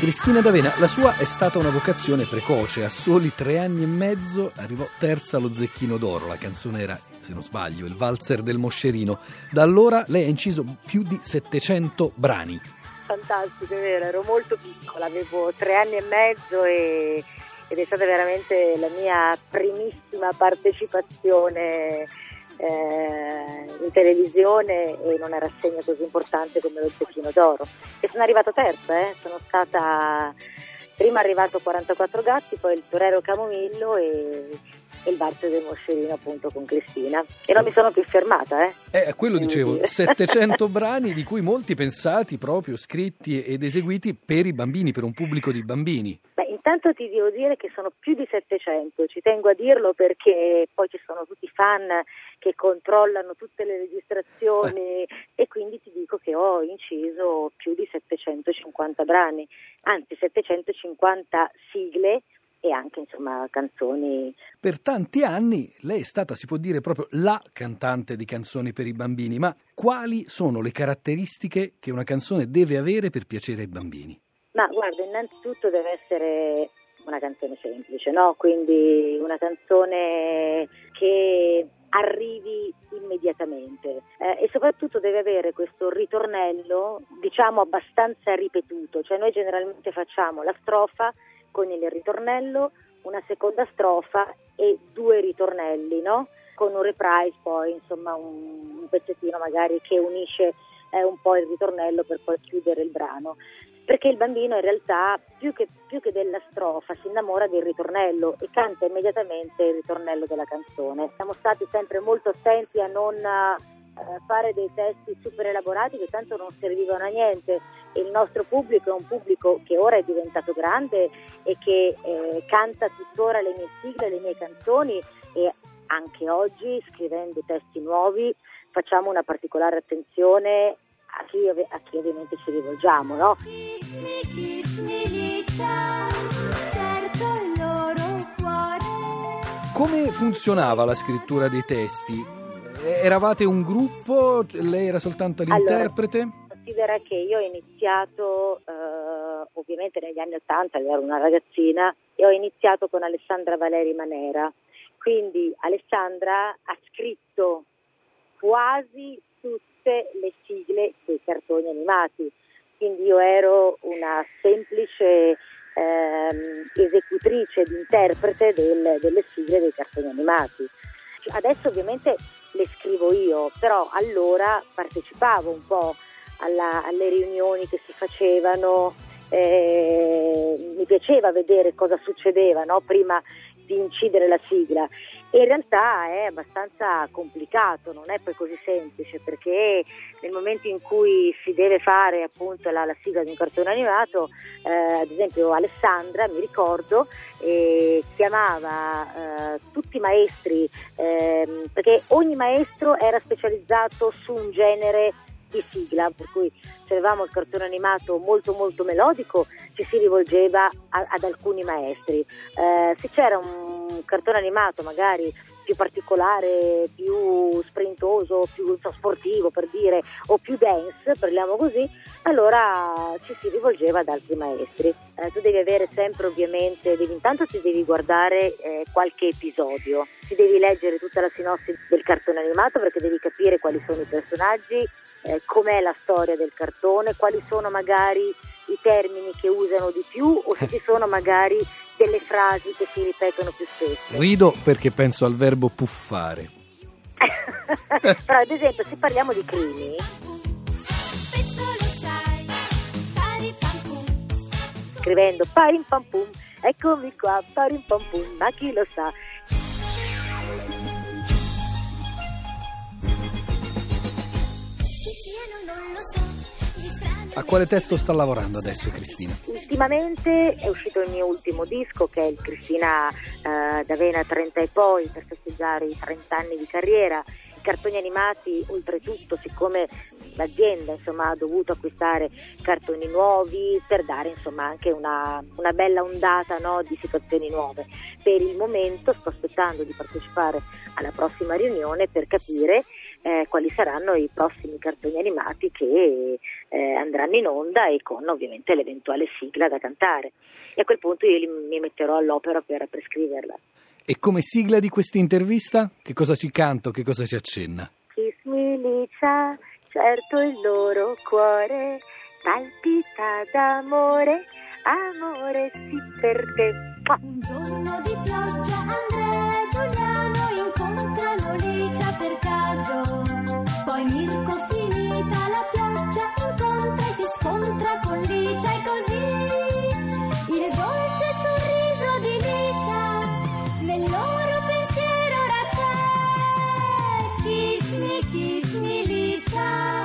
Cristina D'Avena, la sua è stata una vocazione precoce, a soli tre anni e mezzo arrivò terza allo Zecchino d'Oro, la canzone era, se non sbaglio, il valzer del Moscerino, da allora lei ha inciso più di 700 brani. Fantastico, è vero, ero molto piccola, avevo tre anni e mezzo e, ed è stata veramente la mia primissima partecipazione eh, in televisione e in una rassegna così importante come lo Zecchino d'Oro. E sono arrivata terza, eh? sono stata prima arrivato 44 gatti, poi il Torero Camomillo e, il Barzo del Moscerino appunto con Cristina e non mi sono più fermata eh, eh quello dicevo dire. 700 brani di cui molti pensati proprio scritti ed eseguiti per i bambini per un pubblico di bambini Intanto ti devo dire che sono più di 700, ci tengo a dirlo perché poi ci sono tutti i fan che controllano tutte le registrazioni e quindi ti dico che ho inciso più di 750 brani, anzi 750 sigle e anche insomma canzoni. Per tanti anni lei è stata, si può dire, proprio la cantante di canzoni per i bambini, ma quali sono le caratteristiche che una canzone deve avere per piacere ai bambini? Ma guarda, innanzitutto deve essere una canzone semplice, no? Quindi una canzone che arrivi immediatamente eh, e soprattutto deve avere questo ritornello, diciamo abbastanza ripetuto, cioè noi generalmente facciamo la strofa con il ritornello, una seconda strofa e due ritornelli, no? Con un reprise poi, insomma, un, un pezzettino magari che unisce eh, un po' il ritornello per poi chiudere il brano perché il bambino in realtà più che, più che, della strofa si innamora del ritornello e canta immediatamente il ritornello della canzone. Siamo stati sempre molto attenti a non eh, fare dei testi super elaborati che tanto non servivano a niente. Il nostro pubblico è un pubblico che ora è diventato grande e che eh, canta tuttora le mie sigle, le mie canzoni e anche oggi scrivendo testi nuovi facciamo una particolare attenzione a chi, a chi ovviamente ci rivolgiamo, no? Come funzionava la scrittura dei testi? Eravate un gruppo? Lei era soltanto l'interprete? Allora, considera che io ho iniziato eh, ovviamente negli anni Ottanta, ero una ragazzina, e ho iniziato con Alessandra Valeri Manera. Quindi Alessandra ha scritto quasi tutte le sigle dei cartoni animati. Quindi io ero una semplice ehm, esecutrice ed interprete del, delle sigle dei cartoni animati. Adesso ovviamente le scrivo io, però allora partecipavo un po' alla, alle riunioni che si facevano, eh, mi piaceva vedere cosa succedeva no? prima di incidere la sigla. In realtà è abbastanza complicato, non è poi così semplice perché nel momento in cui si deve fare appunto la, la sigla di un cartone animato, eh, ad esempio Alessandra, mi ricordo, eh, chiamava eh, tutti i maestri ehm, perché ogni maestro era specializzato su un genere di sigla, per cui se avevamo il cartone animato molto molto melodico ci si rivolgeva a, ad alcuni maestri. Eh, se c'era un cartone animato magari più particolare, più sprintoso, più sportivo per dire, o più dance, parliamo così, allora ci si rivolgeva ad altri maestri. Eh, tu devi avere sempre ovviamente, devi, intanto ti devi guardare eh, qualche episodio, ti devi leggere tutta la sinossi del cartone animato perché devi capire quali sono i personaggi, eh, com'è la storia del cartone, quali sono magari i termini che usano di più o se ci sono magari delle frasi che si ripetono più spesso. Rido perché penso al verbo puffare. Però ad esempio se parliamo di crimi... Scrivendo parim pam pum, eccomi qua, parim pam pum, ma chi lo sa, A quale testo sta lavorando adesso Cristina? Ultimamente è uscito il mio ultimo disco che è il Cristina eh, D'Avena 30 e poi per festeggiare i 30 anni di carriera cartoni animati, oltretutto, siccome l'azienda insomma, ha dovuto acquistare cartoni nuovi per dare insomma, anche una, una bella ondata no, di situazioni nuove. Per il momento sto aspettando di partecipare alla prossima riunione per capire eh, quali saranno i prossimi cartoni animati che eh, andranno in onda e con ovviamente l'eventuale sigla da cantare. E a quel punto io mi metterò all'opera per, per scriverla. E come sigla di questa intervista? Che cosa ci canto, che cosa ci accenna? Licia, certo il loro cuore palpita d'amore, amore sì per te. Un giorno di pioggia shine.